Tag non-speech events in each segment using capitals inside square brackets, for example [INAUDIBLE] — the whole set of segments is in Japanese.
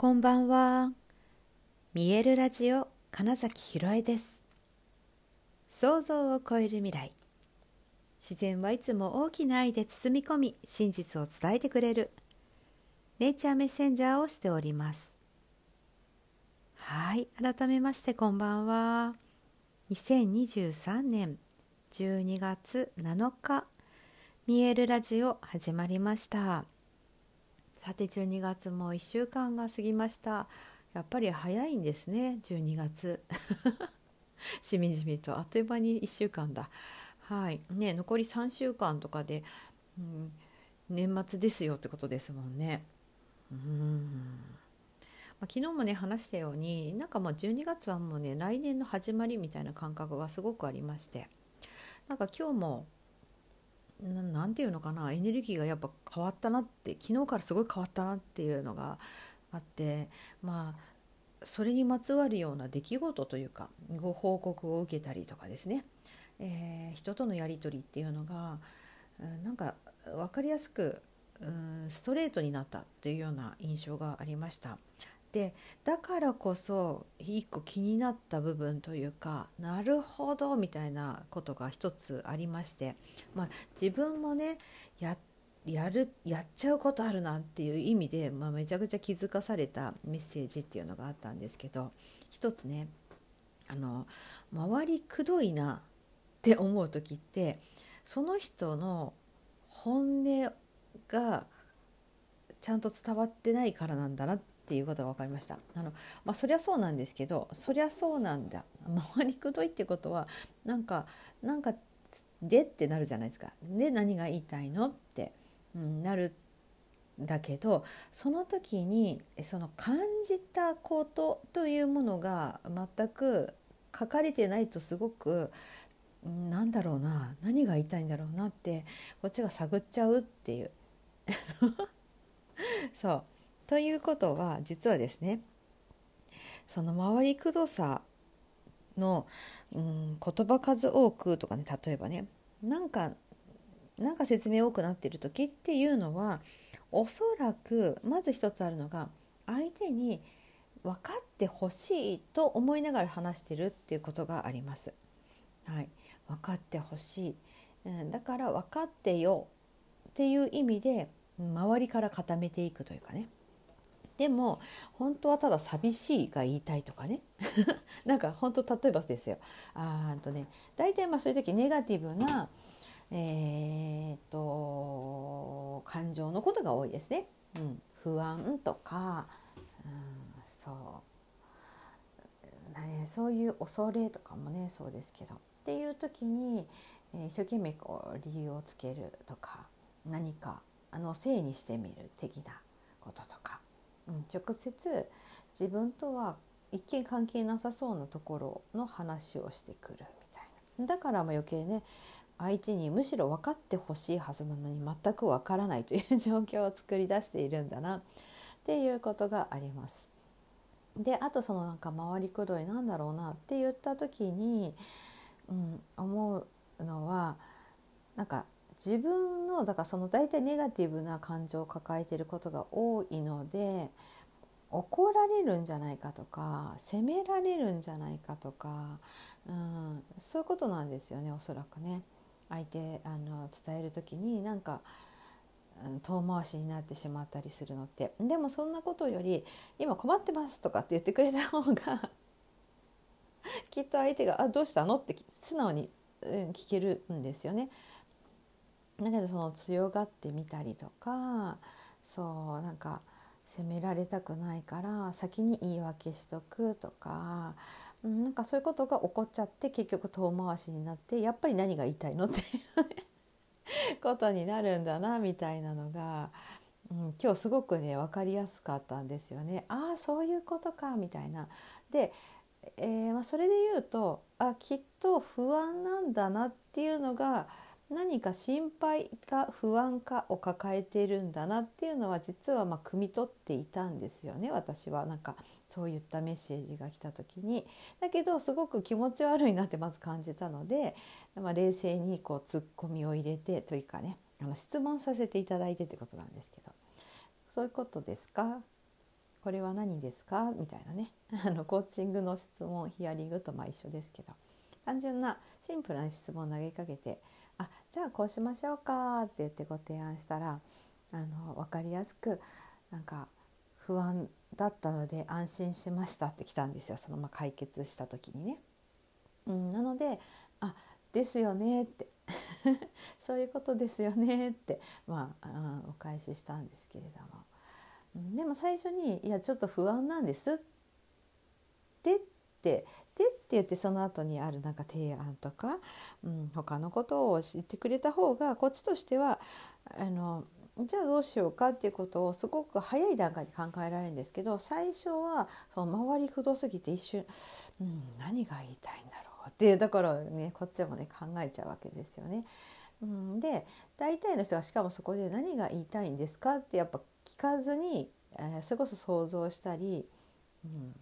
こんばんは。見えるラジオ金崎ひろえです。想像を超える未来。自然はいつも大きな愛で包み込み、真実を伝えてくれる。ネイチャーメッセンジャーをしております。はい、改めましてこんばんは。2023年12月7日、見えるラジオ始まりました。さて12月も1週間が過ぎました。やっぱり早いんですね12月。[LAUGHS] しみじみと。あっという間に1週間だ。はい。ね残り3週間とかで、うん、年末ですよってことですもんね。うん。ま、昨日もね話したようになんかもう12月はもうね来年の始まりみたいな感覚がすごくありまして。なんか今日も何て言うのかなエネルギーがやっぱ変わったなって昨日からすごい変わったなっていうのがあってまあそれにまつわるような出来事というかご報告を受けたりとかですね、えー、人とのやり取りっていうのがなんか分かりやすくストレートになったというような印象がありました。でだからこそ一個気になった部分というかなるほどみたいなことが一つありまして、まあ、自分もねやるやっちゃうことあるなっていう意味で、まあ、めちゃくちゃ気づかされたメッセージっていうのがあったんですけど一つねあの周りくどいなって思う時ってその人の本音がちゃんと伝わってないからなんだなってっていうことが分かりました。あの、まあ、そりゃそうなんですけどそりゃそうなんだ。[LAUGHS] 回りくどいってことはなんかなんかでってなるじゃないですか。で何が言いたいのって、うん、なるんだけどその時にその感じたことというものが全く書かれてないとすごくなんだろうな何が言いたいんだろうなってこっちが探っちゃうっていう。[LAUGHS] そう。ということは実はですねその回りくどさの、うん、言葉数多くとかね例えばねなんかなんか説明多くなってる時っていうのはおそらくまず一つあるのが相手に分かってほしいと思いながら話してるっていうことがあります。はい、分かってほしい、うん、だから分かってよっていう意味で周りから固めていくというかね。でも本当はただ寂しいが言いたいとかね。[LAUGHS] なんか本当例えばですよ。あーとね大体まあそういう時ネガティブなえー、と感情のことが多いですね。うん、不安とか、うん、そう。ね、そういう恐れとかもねそうですけど。っていう時に、えー、一生懸命こう理由をつけるとか何かあのせいにしてみる的なこととか、直接自分とは一見関係なさそうなところの話をしてくるみたいなだからも余計ね相手にむしろ分かってほしいはずなのに全く分からないという状況を作り出しているんだなっていうことがあります。であとそのなんか回りくどいなんだろうなって言った時に、うん、思うのはなんか自分のだからその大体ネガティブな感情を抱えていることが多いので怒られるんじゃないかとか責められるんじゃないかとか、うん、そういうことなんですよねおそらくね。相手あの伝える時になんか遠回しになってしまったりするのってでもそんなことより「今困ってます」とかって言ってくれた方が [LAUGHS] きっと相手が「あどうしたの?」って素直に、うん、聞けるんですよね。だけどその強がってみたりとかそうなんか責められたくないから先に言い訳しとくとかなんかそういうことが起こっちゃって結局遠回しになってやっぱり何が言いたいのっていう [LAUGHS] ことになるんだなみたいなのが、うん、今日すごくね分かりやすかったんですよね。ああそういうことかみたいな。で、えー、まあ、それで言うとあきっと不安なんだなっていうのが何か心配か不安かを抱えているんだなっていうのは実はまあ汲み取っていたんですよね私はなんかそういったメッセージが来た時に。だけどすごく気持ち悪いなってまず感じたので、まあ、冷静にこうツッコミを入れてというかねあの質問させていただいてってことなんですけど。そういうことですか？これは何ですか?」みたいなね。[LAUGHS] あのコーチングの質問ヒアリングとまあ一緒ですけど。単純なシンプルな質問を投げかけて「あじゃあこうしましょうか」って言ってご提案したらあの分かりやすくなんか不安だったので安心しましたって来たんですよそのまま解決した時にね。うん、なので「あですよね」って [LAUGHS] そういうことですよねって、まあ、お返ししたんですけれども。でも最初に「いやちょっと不安なんです」ってって「で」って言ってその後にあるなんか提案とか、うん、他のことを知ってくれた方がこっちとしてはあのじゃあどうしようかっていうことをすごく早い段階で考えられるんですけど最初はその周りくどすぎて一瞬、うん、何が言いたいんだろうってだからねこっちもね考えちゃうわけですよね。うん、で大体の人がしかもそこで何が言いたいんですかってやっぱ聞かずに、えー、それこそ想像したり、うん、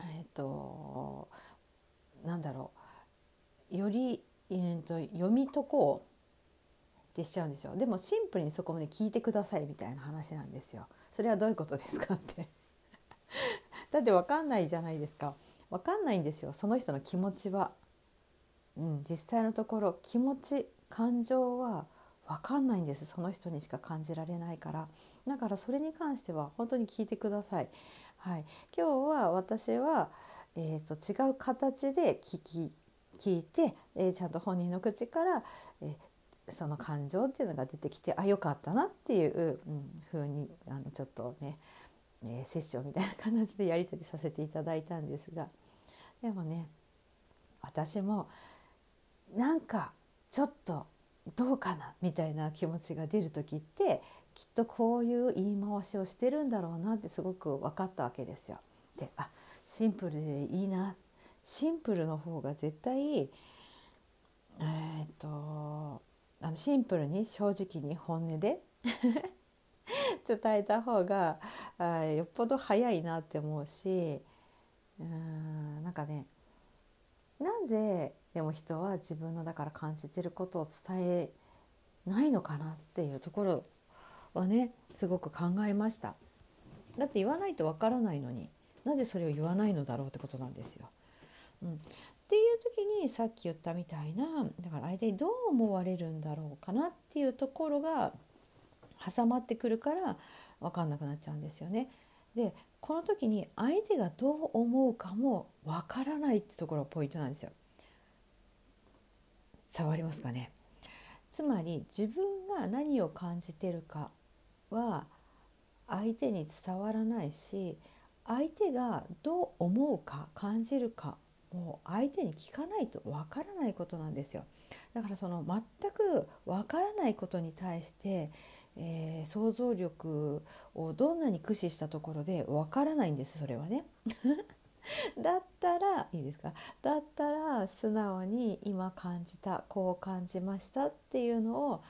えっ、ー、となんだろう。より、えーと、読み解こうってしちゃうんですよ。でもシンプルにそこまで聞いてくださいみたいな話なんですよ。それはどういうことですかって。[LAUGHS] だって分かんないじゃないですか。分かんないんですよ。その人の気持ちは。うん、実際のところ気持ち感情は分かんないんです。その人にしか感じられないから。だからそれに関しては本当に聞いてください。はい、今日は私は、えーと、違う形で聞き聞いて、えー、ちゃんと本人の口から、えー、その感情っていうのが出てきてあよかったなっていう、うん、風にあのちょっとね、えー、セッションみたいな感じでやり取りさせていただいたんですが。でもね私もなんかちょっとどうかなみたいな気持ちが出る時ってきっとこういう言い回しをしてるんだろうなってすごく分かったわけですよ。であシンプルでいいなシンプルの方が絶対えー、っとあのシンプルに正直に本音で [LAUGHS] 伝えた方があよっぽど早いなって思うしうんなんかねなぜでも人は自分のだから感じてることを伝えないのかなっていうところはねすごく考えましただって言わないとわからないのになぜそれを言わないのだろうってことなんですよ。うん、っていう時にさっき言ったみたいなだから相手にどう思われるんだろうかなっていうところが挟まってくるから分かんなくなっちゃうんですよね。でこの時に相手がどう思うかも分からないってところがポイントなんですよ。伝わりますかね？つまり自分が何を感じてるかは相手に伝わらないし相手がどう思うか感じるかもう相手に聞かないとわからないことなんですよ。だからその全くわからないことに対して、えー、想像力をどんなに駆使したところでわからないんですそれはね。[LAUGHS] だったらいいですか？だったら素直に今感じたこう感じましたっていうのを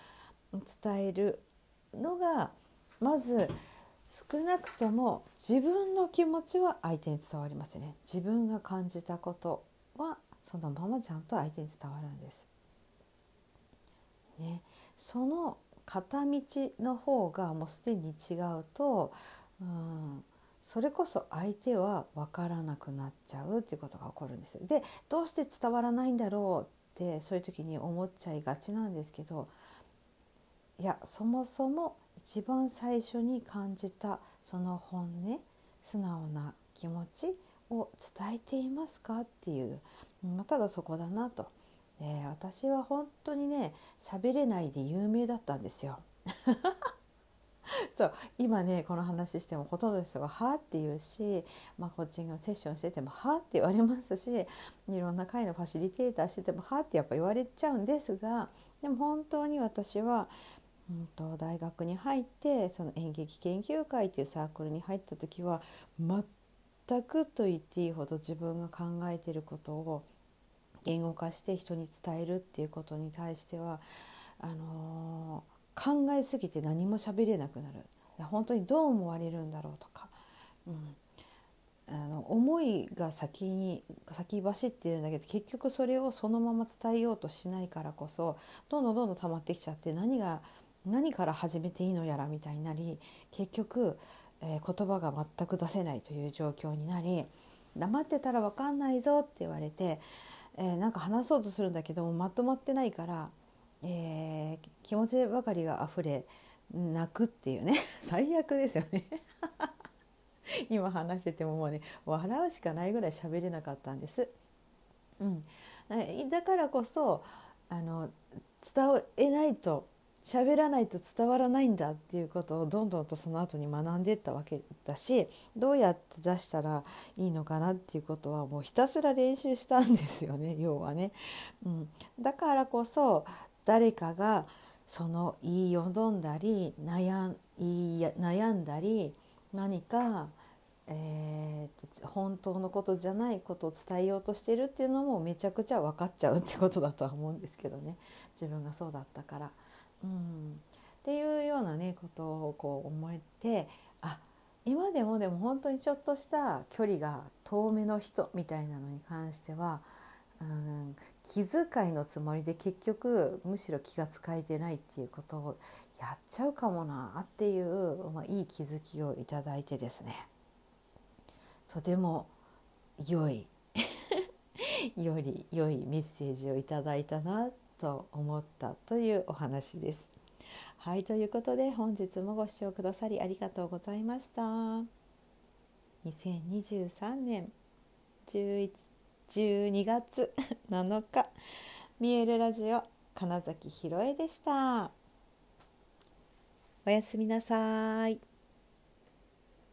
伝えるのがまず少なくとも自分の気持ちは相手に伝わりますよね。自分が感じたことはそのままちゃんと相手に伝わるんです。ね、その片道の方がもうすでに違うと、うん、それこそ相手は分からなくなっちゃうっていうことが起こるんです。でどうして伝わらないんだろうってそういう時に思っちゃいがちなんですけどいやそもそも一番最初に感じたその本音素直な気持ちを伝えていますかっていう、ま、ただそこだなと、え、私は本当にね喋れないで有名だったんですよ。[LAUGHS] そう今ねこの話してもほとんどの人が「はあ?」って言うし、まあ、コーチングのセッションしてても「は?」って言われますしいろんな会のファシリテーターしてても「は?」ってやっぱ言われちゃうんですがでも本当に私は、うんと、大学に入ってその演劇研究会っていうサークルに入った時は全くと言っていいほど自分が考えていることを言語化して人に伝えるっていうことに対してはあのー考えすぎて何も喋れなくなる。本当にどう思われるんだろうとか、うん、あの思いが先に先走ってるんだけど結局それをそのまま伝えようとしないからこそどんどんどんどん溜まってきちゃって何が何から始めていいのやらみたいになり結局えー、言葉が全く出せないという状況になり黙ってたら分かんないぞって言われて、えー、なんか話そうとするんだけどもまとまってないから、えー、気持ちばかりが溢れ泣くっていうね [LAUGHS] 最悪ですよね [LAUGHS] 今話しててももうね笑うしかないぐらい喋れなかったんです。うん、だからこそあの伝えないと喋らないと伝わらないんだっていうことをどんどんとその後に学んでいったわけだしどうやって出したらいいのかなっていうことはもうひたすら練習したんですよね要はね、うん。だからこそ誰かがその言いよどんだり悩ん悩んだり何か、えー、本当のことじゃないことを伝えようとしてるっていうのもめちゃくちゃ分かっちゃうってことだとは思うんですけどね自分がそうだったから。うん、っていうようなねことをこう思えてあ今でもでも本当にちょっとした距離が遠めの人みたいなのに関しては、うん、気遣いのつもりで結局むしろ気が使えてないっていうことをやっちゃうかもなっていう、まあ、いい気づきをいただいてですねとても良い [LAUGHS] より良いメッセージをいただいたなと思ったというお話です。はいということで本日もご視聴くださりありがとうございました。2023年11 12月 [LAUGHS] 7日見えるラジオ金崎ひろえでした。おやすみなさい。